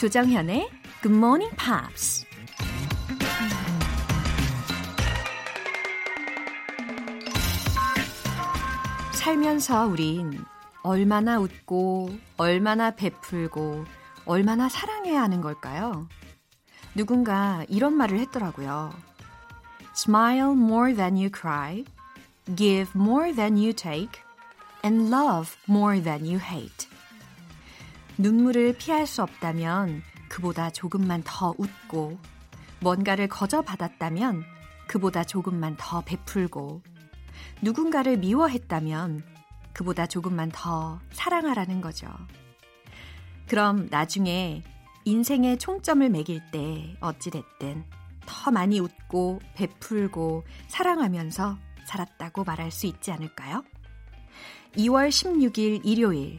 조정현의 Good Morning Pops. 살면서 우린 얼마나 웃고, 얼마나 베풀고, 얼마나 사랑해야 하는 걸까요? 누군가 이런 말을 했더라고요. Smile more than you cry, give more than you take, and love more than you hate. 눈물을 피할 수 없다면 그보다 조금만 더 웃고, 뭔가를 거저 받았다면 그보다 조금만 더 베풀고, 누군가를 미워했다면 그보다 조금만 더 사랑하라는 거죠. 그럼 나중에 인생의 총점을 매길 때 어찌됐든 더 많이 웃고 베풀고 사랑하면서 살았다고 말할 수 있지 않을까요? 2월 16일 일요일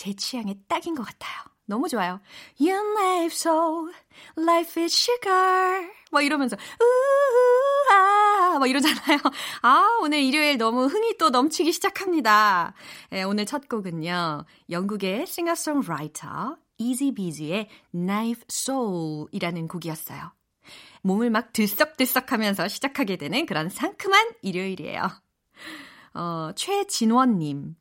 제 취향에 딱인 것 같아요. 너무 좋아요. Your life so, life is sugar. 막 이러면서, 우아, 막 이러잖아요. 아, 오늘 일요일 너무 흥이 또 넘치기 시작합니다. 네, 오늘 첫 곡은요, 영국의 싱어송라이터 Easy Beezy의 Knife Soul이라는 곡이었어요. 몸을 막 들썩들썩 하면서 시작하게 되는 그런 상큼한 일요일이에요. 어, 최진원님.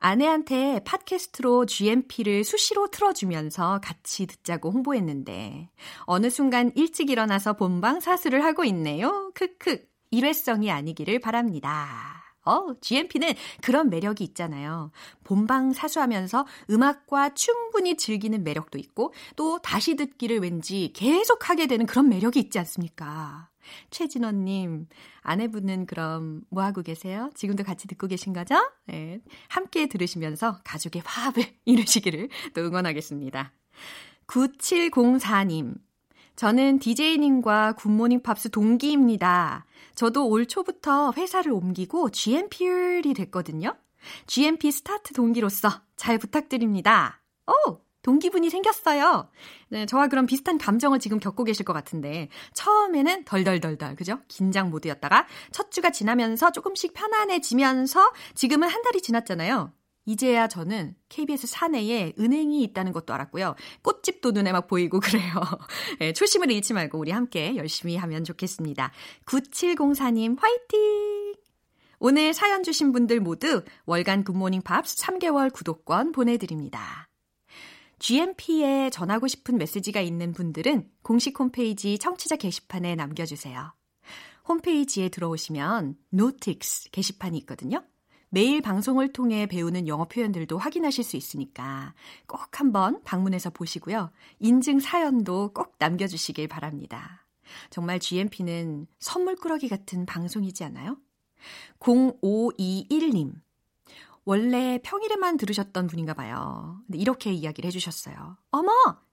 아내한테 팟캐스트로 GMP를 수시로 틀어주면서 같이 듣자고 홍보했는데 어느 순간 일찍 일어나서 본방 사수를 하고 있네요. 크크. 일회성이 아니기를 바랍니다. 어, GMP는 그런 매력이 있잖아요. 본방 사수하면서 음악과 충분히 즐기는 매력도 있고 또 다시 듣기를 왠지 계속 하게 되는 그런 매력이 있지 않습니까? 최진원님, 아내분은 그럼 뭐 하고 계세요? 지금도 같이 듣고 계신 거죠? 네, 함께 들으시면서 가족의 화합을 이루시기를 또 응원하겠습니다. 9704님, 저는 DJ님과 굿모닝 팝스 동기입니다. 저도 올 초부터 회사를 옮기고 GMPer이 됐거든요. GMP 스타트 동기로서 잘 부탁드립니다. 오! 동기분이 생겼어요. 네, 저와 그런 비슷한 감정을 지금 겪고 계실 것 같은데 처음에는 덜덜덜덜 그죠? 긴장 모드였다가 첫 주가 지나면서 조금씩 편안해지면서 지금은 한 달이 지났잖아요. 이제야 저는 KBS 사내에 은행이 있다는 것도 알았고요. 꽃집도 눈에 막 보이고 그래요. 네, 초심을 잃지 말고 우리 함께 열심히 하면 좋겠습니다. 9704님 화이팅! 오늘 사연 주신 분들 모두 월간 굿모닝 팝스 3개월 구독권 보내드립니다. GMP에 전하고 싶은 메시지가 있는 분들은 공식 홈페이지 청취자 게시판에 남겨주세요. 홈페이지에 들어오시면 노틱스 게시판이 있거든요. 매일 방송을 통해 배우는 영어 표현들도 확인하실 수 있으니까 꼭 한번 방문해서 보시고요. 인증 사연도 꼭 남겨주시길 바랍니다. 정말 GMP는 선물꾸러기 같은 방송이지 않아요? 0521님. 원래 평일에만 들으셨던 분인가 봐요. 근데 이렇게 이야기를 해주셨어요. 어머!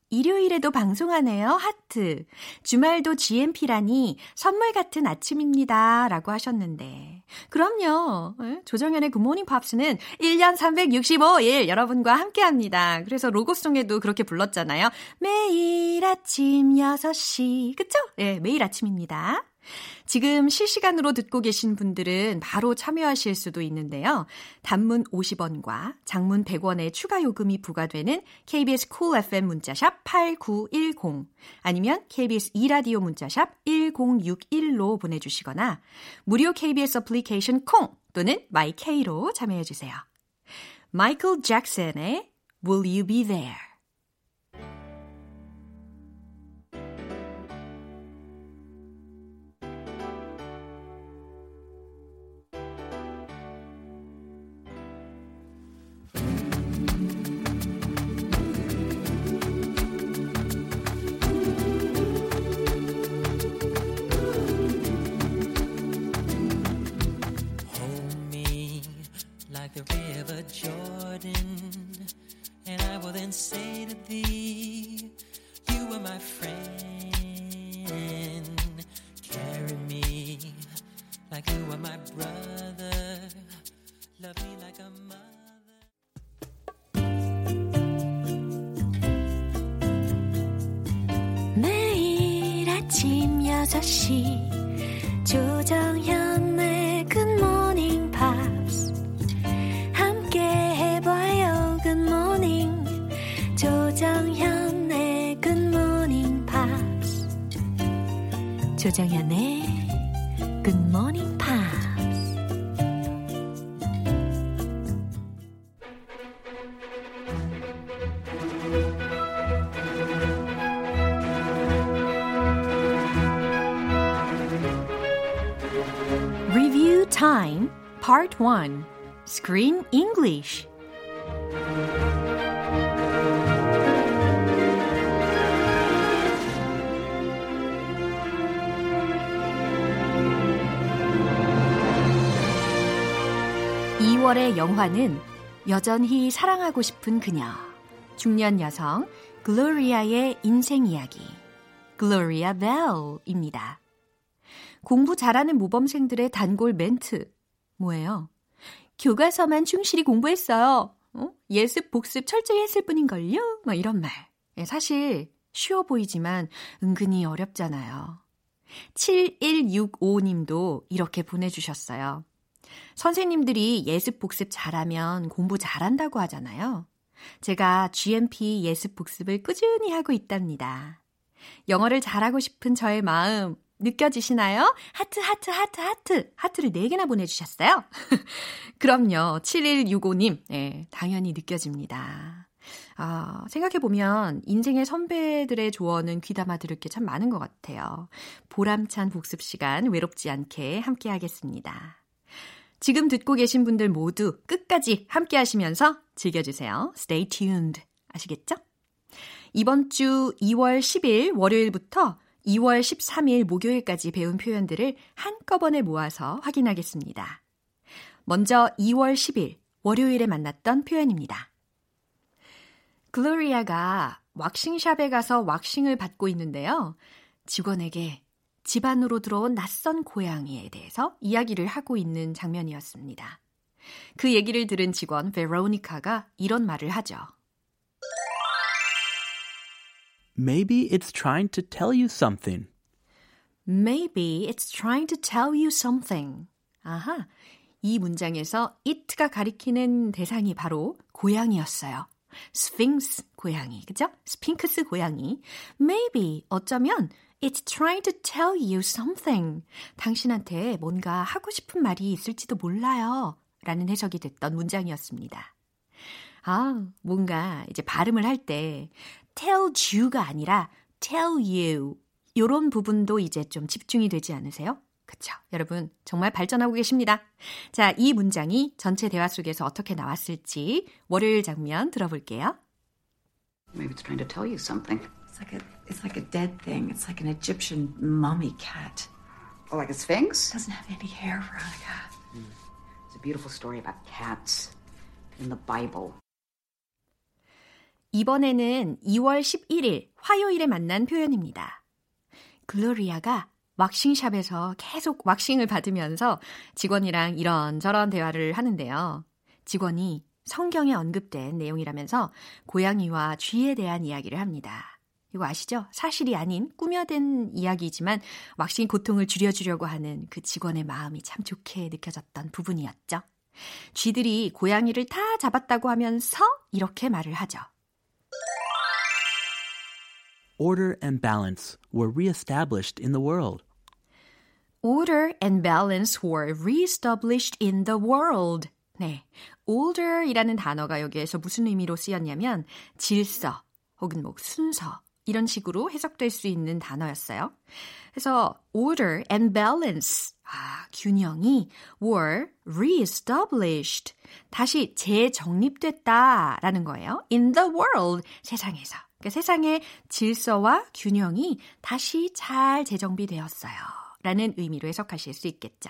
일요일에도 방송하네요. 하트. 주말도 GMP라니 선물 같은 아침입니다. 라고 하셨는데. 그럼요. 예? 조정현의 굿모닝 팝스는 1년 365일 여러분과 함께 합니다. 그래서 로고송에도 그렇게 불렀잖아요. 매일 아침 6시. 그쵸? 예, 네, 매일 아침입니다. 지금 실시간으로 듣고 계신 분들은 바로 참여하실 수도 있는데요. 단문 50원과 장문 100원의 추가 요금이 부과되는 KBS 쿨 cool FM 문자샵 8910 아니면 KBS 2라디오 문자샵 1061로 보내주시거나 무료 KBS 어플리케이션 콩 또는 my K로 참여해 주세요. 마이클 잭슨의 Will You Be There 조정현의 굿모닝 팝스 Time, Part 1 Screen English. (2월의) 영화는 여전히 사랑하고 싶은 그녀 중년 여성 글로리아의 인생 이야기 글로리아 벨입니다. 공부 잘하는 모범생들의 단골 멘트. 뭐예요? 교과서만 충실히 공부했어요. 어? 예습, 복습 철저히 했을 뿐인걸요? 뭐 이런 말. 예, 사실 쉬워 보이지만 은근히 어렵잖아요. 7165님도 이렇게 보내주셨어요. 선생님들이 예습 복습 잘하면 공부 잘한다고 하잖아요. 제가 GMP 예습 복습을 꾸준히 하고 있답니다. 영어를 잘하고 싶은 저의 마음 느껴지시나요? 하트, 하트, 하트, 하트. 하트를 4개나 보내주셨어요. 그럼요. 7165님. 네, 당연히 느껴집니다. 아, 생각해보면 인생의 선배들의 조언은 귀담아 들을 게 참 많은 것 같아요. 보람찬 복습 시간 외롭지 않게 함께 하겠습니다. 지금 듣고 계신 분들 모두 끝까지 함께 하시면서 즐겨주세요. Stay tuned. 아시겠죠? 이번 주 2월 10일 월요일부터 2월 13일 목요일까지 배운 표현들을 한꺼번에 모아서 확인하겠습니다. 먼저 2월 10일 월요일에 만났던 표현입니다. 글로리아가 왁싱샵에 가서 왁싱을 받고 있는데요. 직원에게 집 안으로 들어온 낯선 고양이에 대해서 이야기를 하고 있는 장면이었습니다. 그 얘기를 들은 직원 베로니카가 이런 말을 하죠. Maybe it's trying to tell you something. Maybe it's trying to tell you something. 아하. 이 문장에서 it가 가리키는 대상이 바로 고양이였어요. 스핑스 고양이, 그죠? 스핑크스 고양이. Maybe 어쩌면 it's trying to tell you something. 당신한테 뭔가 하고 싶은 말이 있을지도 몰라요. 라는 해석이 됐던 문장이었습니다. 아, 뭔가 이제 발음을 할 때 tell you가 아니라 tell you. 요런 부분도 이제 좀 집중이 되지 않으세요? 그쵸. 여러분, 정말 발전하고 계십니다. 자, 이 문장이 전체 대화 속에서 어떻게 나왔을지 월요일 장면 들어볼게요. Maybe it's trying to tell you something. It's like a, it's like a dead thing. It's like an Egyptian mummy cat. Or like a sphinx? Doesn't have any hair, Veronica. Mm. It's a beautiful story about cats in the Bible. 이번에는 2월 11일 화요일에 만난 표현입니다. 글로리아가 왁싱샵에서 계속 왁싱을 받으면서 직원이랑 이런저런 대화를 하는데요. 직원이 성경에 언급된 내용이라면서 고양이와 쥐에 대한 이야기를 합니다. 이거 아시죠? 사실이 아닌 꾸며댄 이야기지만 왁싱 고통을 줄여주려고 하는 그 직원의 마음이 참 좋게 느껴졌던 부분이었죠. 쥐들이 고양이를 다 잡았다고 하면서 이렇게 말을 하죠. order and balance were reestablished in the world. Order and balance were reestablished in the world. 네. order이라는 단어가 여기에서 무슨 의미로 쓰였냐면 질서 혹은 뭐 순서 이런 식으로 해석될 수 있는 단어였어요. 그래서 order and balance 아, 균형이 were reestablished 다시 재정립됐다라는 거예요. in the world 세상에서 그러니까 세상의 질서와 균형이 다시 잘 재정비되었어요. 라는 의미로 해석하실 수 있겠죠.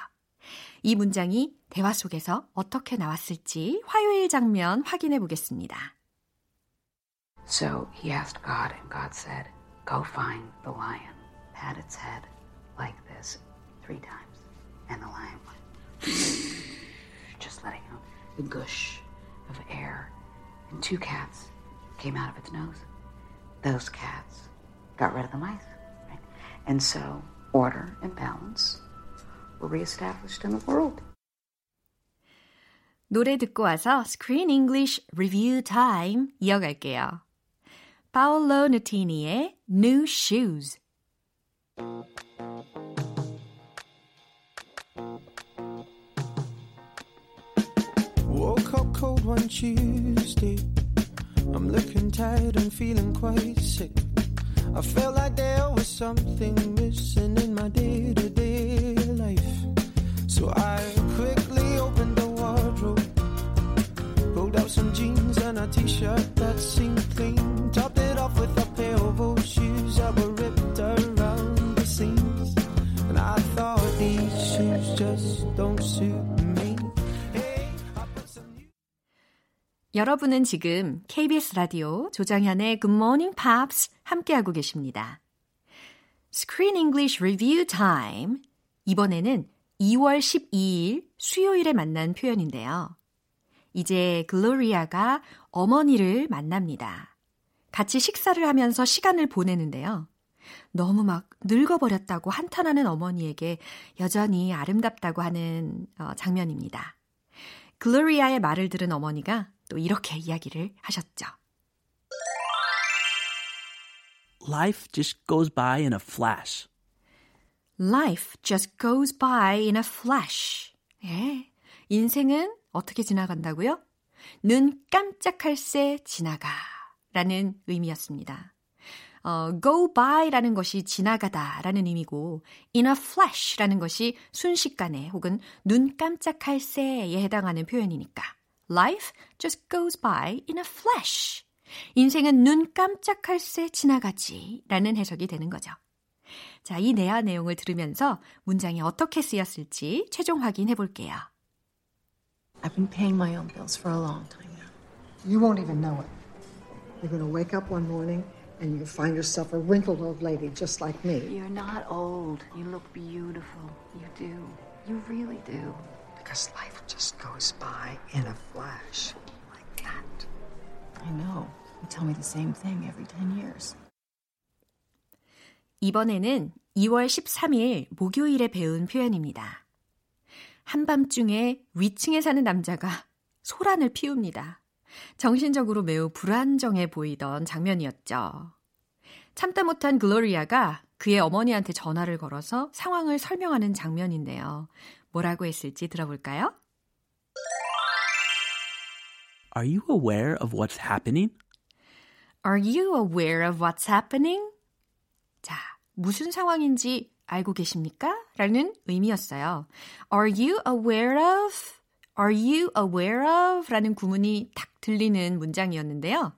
이 문장이 대화 속에서 어떻게 나왔을지 화요일 장면 확인해 보겠습니다. So he asked God, and God said, Go find the lion. Pat its head like this three times. And the lion went, just letting out the gush of air. And two cats came out of its nose. those cats got rid of the mice. Right? And so order and balance were reestablished in the world. 노래 듣고 와서 Screen English Review Time 이어갈게요. Paolo Nutini의 New Shoes Woke up cold one Tuesday. I'm looking tired and feeling quite sick. I felt like there was something missing in my day to day life. So I quickly opened the wardrobe, pulled out some jeans and a t shirt that seemed 여러분은 지금 KBS 라디오 조장현의 Good Morning Pops 함께하고 계십니다. Screen English Review Time. 이번에는 2월 12일 수요일에 만난 표현인데요. 이제 글로리아가 어머니를 만납니다. 같이 식사를 하면서 시간을 보내는데요. 너무 막 늙어버렸다고 한탄하는 어머니에게 여전히 아름답다고 하는 어, 장면입니다. 글로리아의 말을 들은 어머니가 또 이렇게 이야기를 하셨죠. Life just goes by in a flash. Life just goes by in a flash. 예. 인생은 어떻게 지나간다고요? 눈 깜짝할 새 지나가. 라는 의미였습니다. 어, go by라는 것이 지나가다 라는 의미고 in a flash라는 것이 순식간에 혹은 눈 깜짝할 새에 해당하는 표현이니까 life just goes by in a flash. 인생은 눈 깜짝할 새 지나가지 라는 해석이 되는 거죠. 자, 이 내야 내용을 들으면서 문장이 어떻게 쓰였을지 최종 확인해 볼게요. I've been paying my own bills for a long time now. You won't even know it. You're going to wake up one morning and you'll find yourself a wrinkled old lady just like me. You're not old. You look beautiful. You do. You really do. Because life just goes by in a flash. Like that. I know. You tell me the same thing every 10 years. 이번에는 2월 13일 목요일에 배운 표현입니다. 한밤중에 위층에 사는 남자가 소란을 피웁니다. 정신적으로 매우 불안정해 보이던 장면이었죠. 참다 못한 글로리아가 그의 어머니한테 전화를 걸어서 상황을 설명하는 장면인데요. 뭐라고 했을지 들어볼까요? Are you aware of what's happening? Are you aware of what's happening? 자, 무슨 상황인지 알고 계십니까? 라는 의미였어요. Are you aware of? Are you aware of? 라는 구문이 딱 들리는 문장이었는데요.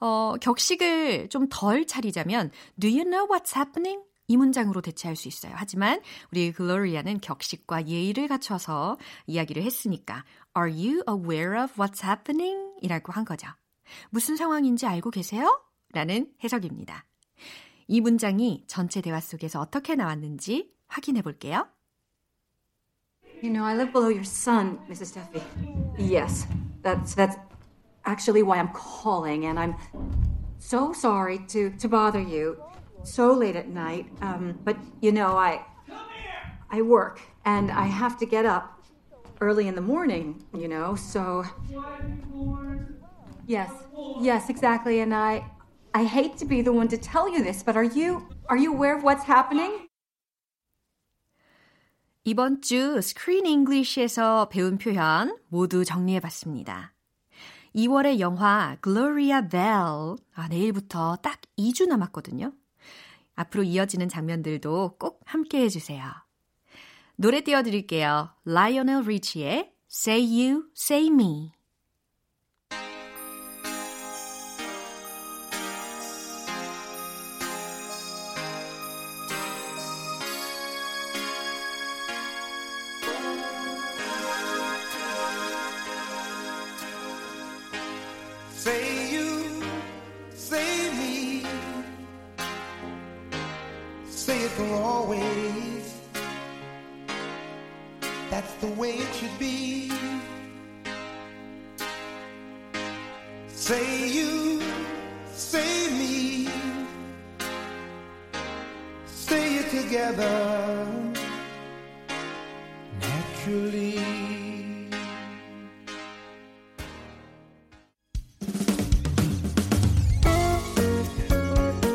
어, 격식을 좀 덜 차리자면 Do you know what's happening? 이 문장으로 대체할 수 있어요. 하지만 우리 글로리아는 격식과 예의를 갖춰서 이야기를 했으니까 Are you aware of what's happening? 이라고 한 거죠. 무슨 상황인지 알고 계세요? 라는 해석입니다. 이 문장이 전체 대화 속에서 어떻게 나왔는지 확인해 볼게요. You know, I live below your son, Mrs. Duffy. Yes, that's that's actually why I'm calling, and I'm so sorry to to bother you so late at night. Um, but you know, I I work and I have to get up early in the morning. You know, so yes, yes, exactly. And I I hate to be the one to tell you this, but are you are you aware of what's happening? 이번 주 Screen English에서 배운 표현 모두 정리해 봤습니다. 2월의 영화 Gloria Bell. 아, 내일부터 딱 2주 남았거든요. 앞으로 이어지는 장면들도 꼭 함께 해주세요. 노래 띄워드릴게요. 라이오넬 리치의 Say You, Say Me.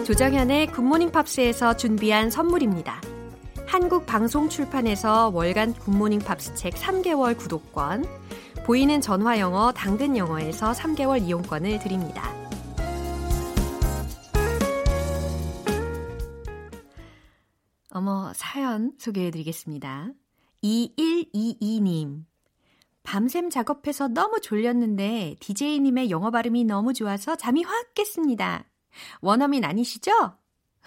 조정현의 굿모닝 팝스에서 준비한 선물입니다. 한국 방송 출판에서 월간 굿모닝 팝스 책 3개월 구독권, 보이는 전화 영어 당근 영어에서 3개월 이용권을 드립니다. 어머, 사연 소개해 드리겠습니다. 2122님. 밤샘 작업해서 너무 졸렸는데 DJ님의 영어 발음이 너무 좋아서 잠이 확 깼습니다. 원어민 아니시죠?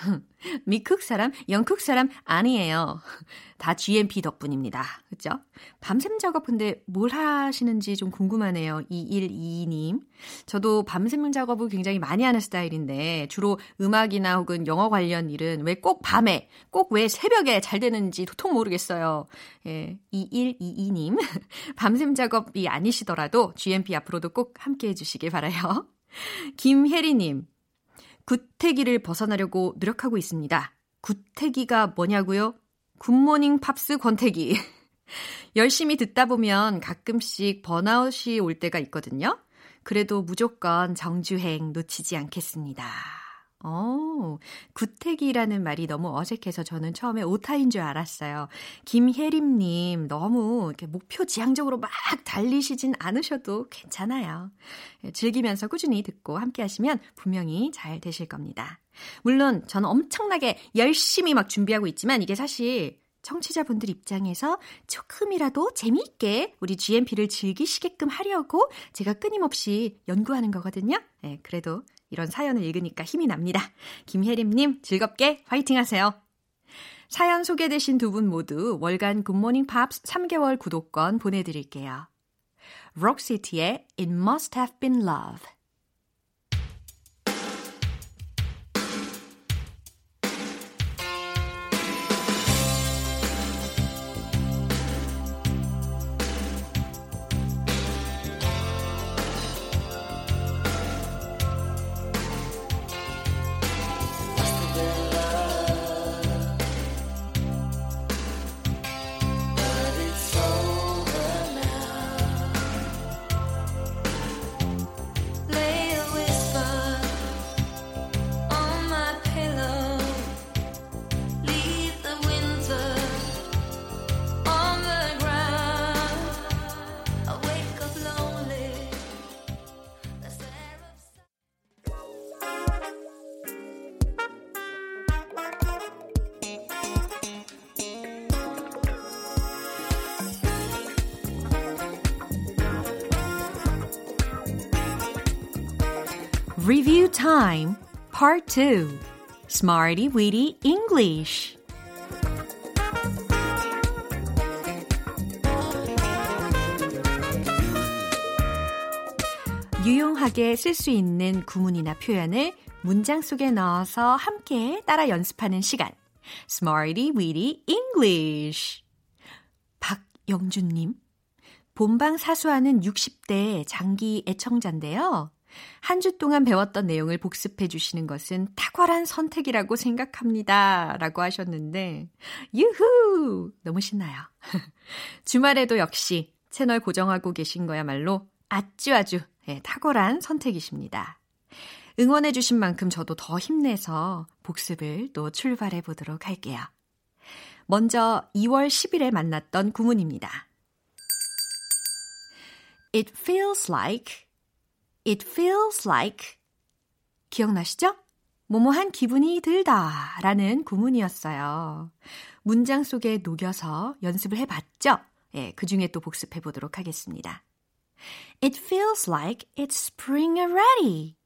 미쿡 사람, 영쿡 사람 아니에요. 다 GMP 덕분입니다. 그죠? 밤샘 작업 근데 뭘 하시는지 좀 궁금하네요. 2122님. 저도 밤샘 작업을 굉장히 많이 하는 스타일인데 주로 음악이나 혹은 영어 관련 일은 왜 꼭 밤에, 꼭 왜 새벽에 잘 되는지 도통 모르겠어요. 예, 2122님. 밤샘 작업이 아니시더라도 GMP 앞으로도 꼭 함께 해주시길 바라요. 김혜리님. 굿태기를 벗어나려고 노력하고 있습니다. 굿태기가 뭐냐고요? 굿모닝 팝스 권태기. 열심히 듣다 보면 가끔씩 번아웃이 올 때가 있거든요. 그래도 무조건 정주행 놓치지 않겠습니다. 어, 굿태기라는 말이 너무 어색해서 저는 처음에 오타인 줄 알았어요. 김혜림님, 너무 이렇게 목표 지향적으로 막 달리시진 않으셔도 괜찮아요. 즐기면서 꾸준히 듣고 함께 하시면 분명히 잘 되실 겁니다. 물론 저는 엄청나게 열심히 막 준비하고 있지만 이게 사실 청취자분들 입장에서 조금이라도 재미있게 우리 GMP를 즐기시게끔 하려고 제가 끊임없이 연구하는 거거든요. 네, 그래도 이런 사연을 읽으니까 힘이 납니다. 김혜림님 즐겁게 화이팅 하세요. 사연 소개되신 두 분 모두 월간 굿모닝 팝스 3개월 구독권 보내드릴게요. 록시티의 It Must Have Been Love Time Part 2 Smarty Weedy English 유용하게 쓸 수 있는 구문이나 표현을 문장 속에 넣어서 함께 따라 연습하는 시간. Smarty Weedy English. 박영준님. 본방 사수하는 60대 장기 애청자인데요. 한 주 동안 배웠던 내용을 복습해 주시는 것은 탁월한 선택이라고 생각합니다. 라고 하셨는데, 유후! 너무 신나요. 주말에도 역시 채널 고정하고 계신 거야말로 아주 아주 예, 탁월한 선택이십니다. 응원해 주신 만큼 저도 더 힘내서 복습을 또 출발해 보도록 할게요. 먼저 2월 10일에 만났던 구문입니다. It feels like, it feels like. 기억나시죠? 뭐뭐한 기분이 들다 라는 구문이었어요. 문장 속에 녹여서 연습을 해봤죠? 예, 그 중에 또 복습해 보도록 하겠습니다. It feels like it's spring already.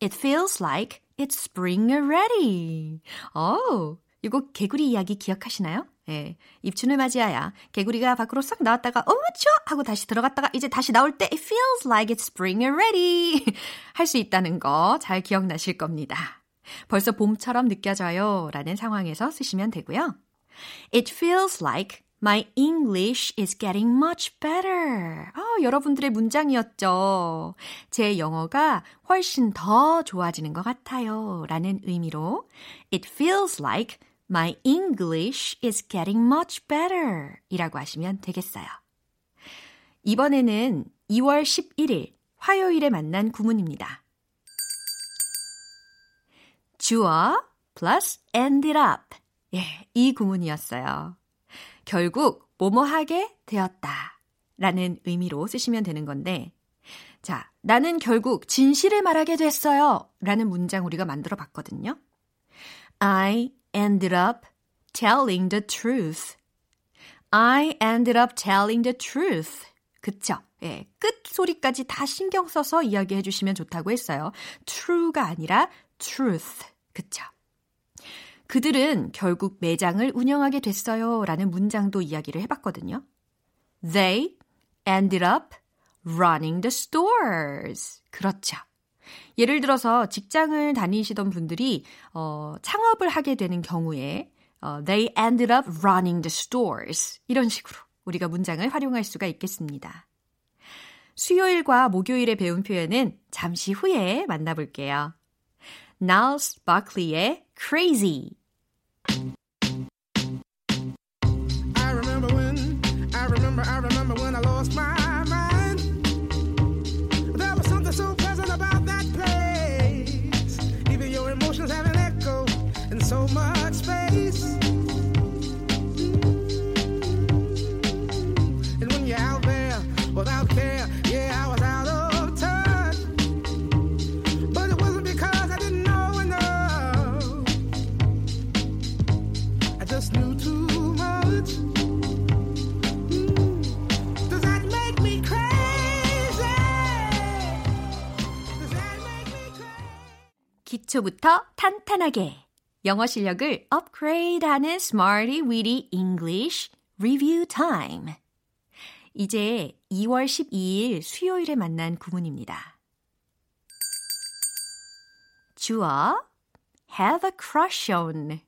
It feels like it's spring already. 오, 이거 개구리 이야기 기억하시나요? 예, 입춘을 맞이하여 개구리가 밖으로 싹 나왔다가 어머 추워 하고 다시 들어갔다가 이제 다시 나올 때 It feels like it's spring already 할 수 있다는 거 잘 기억나실 겁니다. 벌써 봄처럼 느껴져요 라는 상황에서 쓰시면 되고요. It feels like my English is getting much better. 아, 여러분들의 문장이었죠. 제 영어가 훨씬 더 좋아지는 것 같아요 라는 의미로 It feels like My English is getting much better 이라고 하시면 되겠어요. 이번에는 2월 11일 화요일에 만난 구문입니다. 주어 plus ended up. 예, 이 구문이었어요. 결국 뭐뭐 하게 되었다 라는 의미로 쓰시면 되는 건데 자, 나는 결국 진실을 말하게 됐어요 라는 문장 우리가 만들어 봤거든요. I ended up telling the truth. I ended up telling the truth. 그쵸? 예, 끝 소리까지 다 신경 써서 이야기해 주시면 좋다고 했어요. true가 아니라 truth. 그쵸? 그들은 결국 매장을 운영하게 됐어요. 라는 문장도 이야기를 해봤거든요. They ended up running the stores. 그렇죠. 예를 들어서 직장을 다니시던 분들이 어, 창업을 하게 되는 경우에 어, they ended up running the stores. 이런 식으로 우리가 문장을 활용할 수가 있겠습니다. 수요일과 목요일에 배운 표현은 잠시 후에 만나볼게요. Niles Buckley의 Crazy. 기초부터 탄탄하게 영어 실력을 업그레이드하는 Smarty Weedy English Review Time. 이제 2월 12일 수요일에 만난 구문입니다. 주어 have a crush on.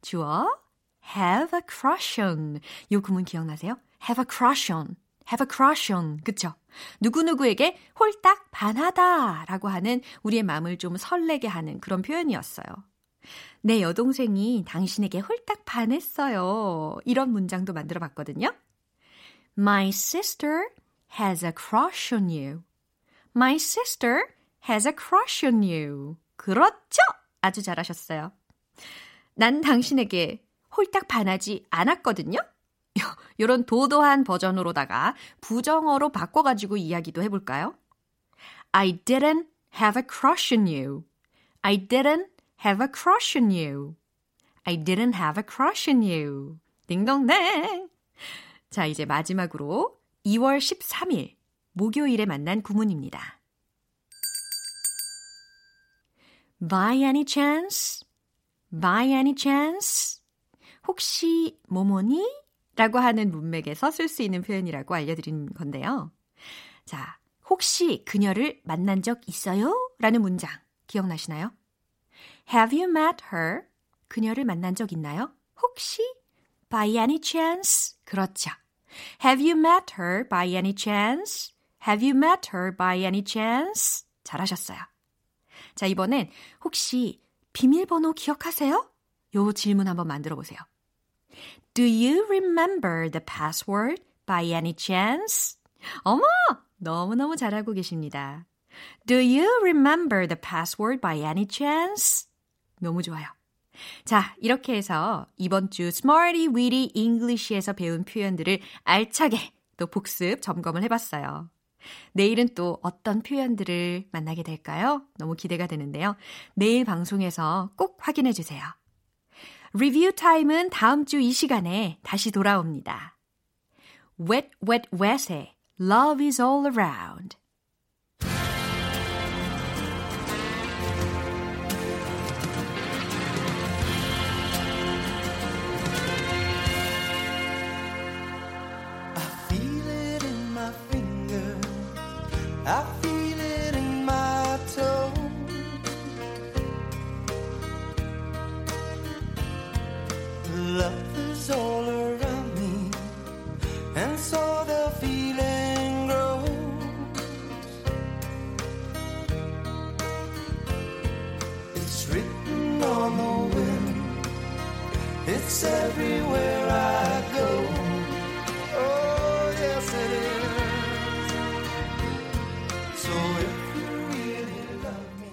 주어 have a crush on. 요 구문 기억나세요? have a crush on. Have a crush on. 그쵸? 누구누구에게 홀딱 반하다 라고 하는 우리의 마음을 좀 설레게 하는 그런 표현이었어요. 내 여동생이 당신에게 홀딱 반했어요. 이런 문장도 만들어 봤거든요. My sister has a crush on you. My sister has a crush on you. 그렇죠? 아주 잘하셨어요. 난 당신에게 홀딱 반하지 않았거든요. 이런 도도한 버전으로다가 부정어로 바꿔가지고 이야기도 해볼까요? I didn't have a crush on you. I didn't have a crush on you. I didn't have a crush on you. 딩동댕. 자, 이제 마지막으로 2월 13일 목요일에 만난 구문입니다. By any chance? By any chance? 혹시 뭐뭐니? 라고 하는 문맥에서 쓸 수 있는 표현이라고 알려드린 건데요. 자, 혹시 그녀를 만난 적 있어요? 라는 문장 기억나시나요? Have you met her? 그녀를 만난 적 있나요? 혹시? By any chance? 그렇죠. Have you met her by any chance? Have you met her by any chance? 잘하셨어요. 자, 이번엔 혹시 비밀번호 기억하세요? 요 질문 한번 만들어 보세요. Do you remember the password by any chance? 어머! 너무너무 잘하고 계십니다. Do you remember the password by any chance? 너무 좋아요. 자, 이렇게 해서 이번 주 Smarty Weedy English에서 배운 표현들을 알차게 또 복습 점검을 해봤어요. 내일은 또 어떤 표현들을 만나게 될까요? 너무 기대가 되는데요. 내일 방송에서 꼭 확인해 주세요. 리뷰 타임은 다음 주 이 시간에 다시 돌아옵니다. Wet, wet, wet의 Love is all around. I It's everywhere I go. Oh, yes, it is. So if you really love me.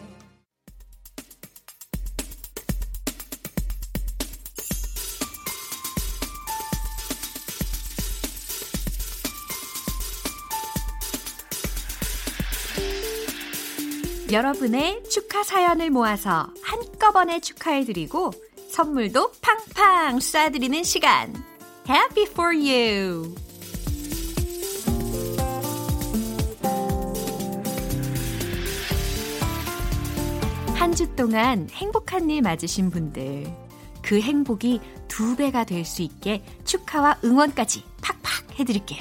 여러분의 축하 사연을 모아서 한꺼번에 축하해드리고 선물도 팡팡 쏴드리는 시간. Happy for you! 한 주 동안 행복한 일 맞으신 분들, 그 행복이 두 배가 될 수 있게 축하와 응원까지 팍팍 해드릴게요.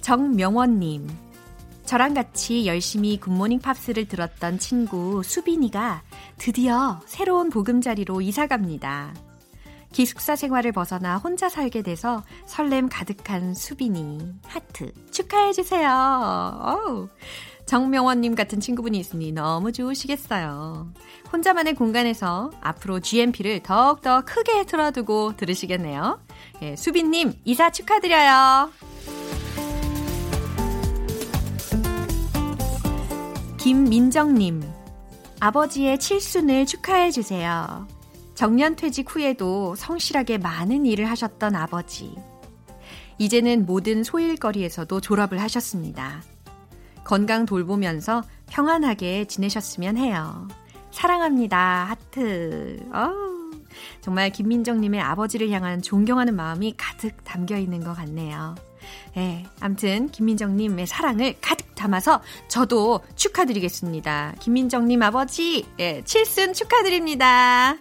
정명원님, 저랑 같이 열심히 굿모닝 팝스를 들었던 친구 수빈이가 드디어 새로운 보금자리로 이사 갑니다. 기숙사 생활을 벗어나 혼자 살게 돼서 설렘 가득한 수빈이 하트 축하해주세요. 어우, 정명원님 같은 친구분이 있으니 너무 좋으시겠어요. 혼자만의 공간에서 앞으로 GMP를 더욱더 크게 틀어두고 들으시겠네요. 예, 수빈님 이사 축하드려요. 김민정님, 아버지의 칠순을 축하해 주세요. 정년퇴직 후에도 성실하게 많은 일을 하셨던 아버지. 이제는 모든 소일거리에서도 졸업을 하셨습니다. 건강 돌보면서 평안하게 지내셨으면 해요. 사랑합니다. 하트. 어우, 정말 김민정님의 아버지를 향한 존경하는 마음이 가득 담겨 있는 것 같네요. 예, 암튼 김민정님의 사랑을 가득 담아서 저도 축하드리겠습니다. 김민정님 아버지, 예, 칠순 축하드립니다.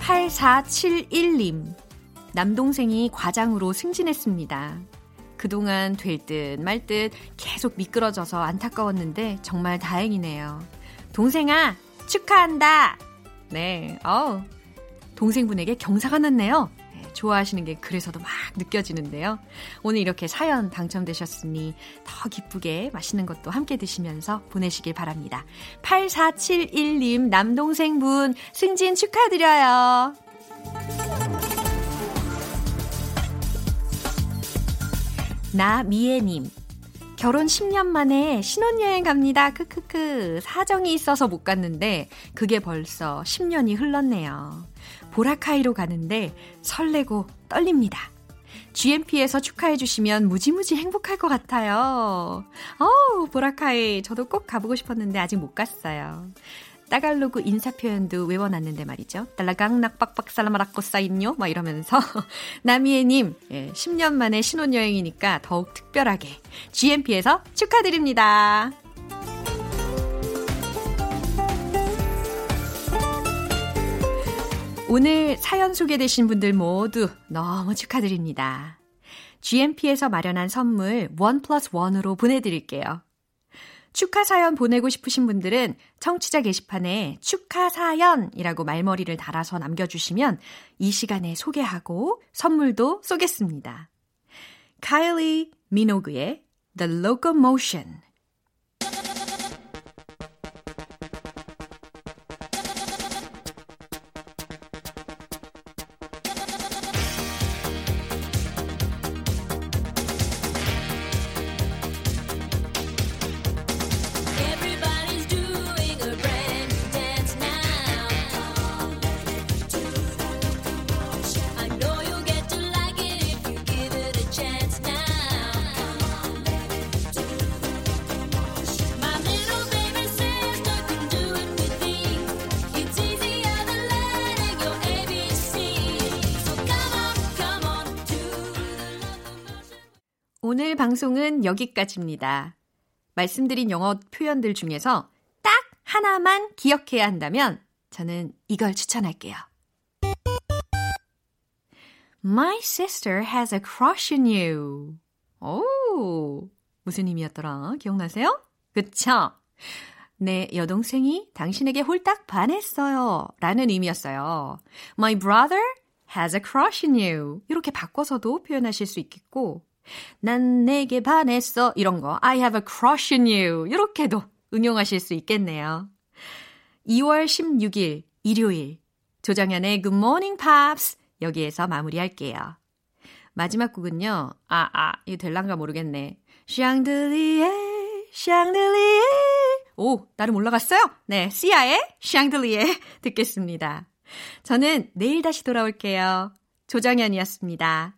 8471님. 남동생이 과장으로 승진했습니다. 그동안 될 듯 말 듯 계속 미끄러져서 안타까웠는데 정말 다행이네요. 동생아, 축하한다! 네, 어우, 동생분에게 경사가 났네요. 네, 좋아하시는 게 그래서도 막 느껴지는데요. 오늘 이렇게 사연 당첨되셨으니 더 기쁘게 맛있는 것도 함께 드시면서 보내시길 바랍니다. 8471님 남동생분 승진 축하드려요. 나미애님 결혼 10년 만에 신혼여행 갑니다. 크크크. 사정이 있어서 못 갔는데 그게 벌써 10년이 흘렀네요. 보라카이로 가는데 설레고 떨립니다. GMP에서 축하해 주시면 무지무지 행복할 것 같아요. 어우, 보라카이. 저도 꼭 가보고 싶었는데 아직 못 갔어요. 따갈로그 인사 표현도 외워놨는데 말이죠. 달라강 낙박박 살라마라꼬 사인요? 막 이러면서 나미애님 예, 10년 만에 신혼여행이니까 더욱 특별하게 GMP에서 축하드립니다. 오늘 사연 소개되신 분들 모두 너무 축하드립니다. GMP에서 마련한 선물 원 플러스 원으로 보내드릴게요. 축하 사연 보내고 싶으신 분들은 청취자 게시판에 축하 사연이라고 말머리를 달아서 남겨주시면 이 시간에 소개하고 선물도 쏘겠습니다. 카일리 미노그의 The Locomotion 오늘 방송은 여기까지입니다. 말씀드린 영어 표현들 중에서 딱 하나만 기억해야 한다면 저는 이걸 추천할게요. My sister has a crush on you. 오, 무슨 의미였더라? 기억나세요? 그쵸? 내 여동생이 당신에게 홀딱 반했어요. 라는 의미였어요. My brother has a crush on you. 이렇게 바꿔서도 표현하실 수 있겠고, 난 내게 반했어. 이런 거. I have a crush on you. 이렇게도 응용하실 수 있겠네요. 2월 16일 일요일 조정현의 Good Morning Pops 여기에서 마무리할게요. 마지막 곡은요. 아, 아, 이거 될란가 모르겠네. 샹들리에, 샹들리에. 오, 나름 올라갔어요? 네, 시아의 샹들리에 듣겠습니다. 저는 내일 다시 돌아올게요. 조정현이었습니다.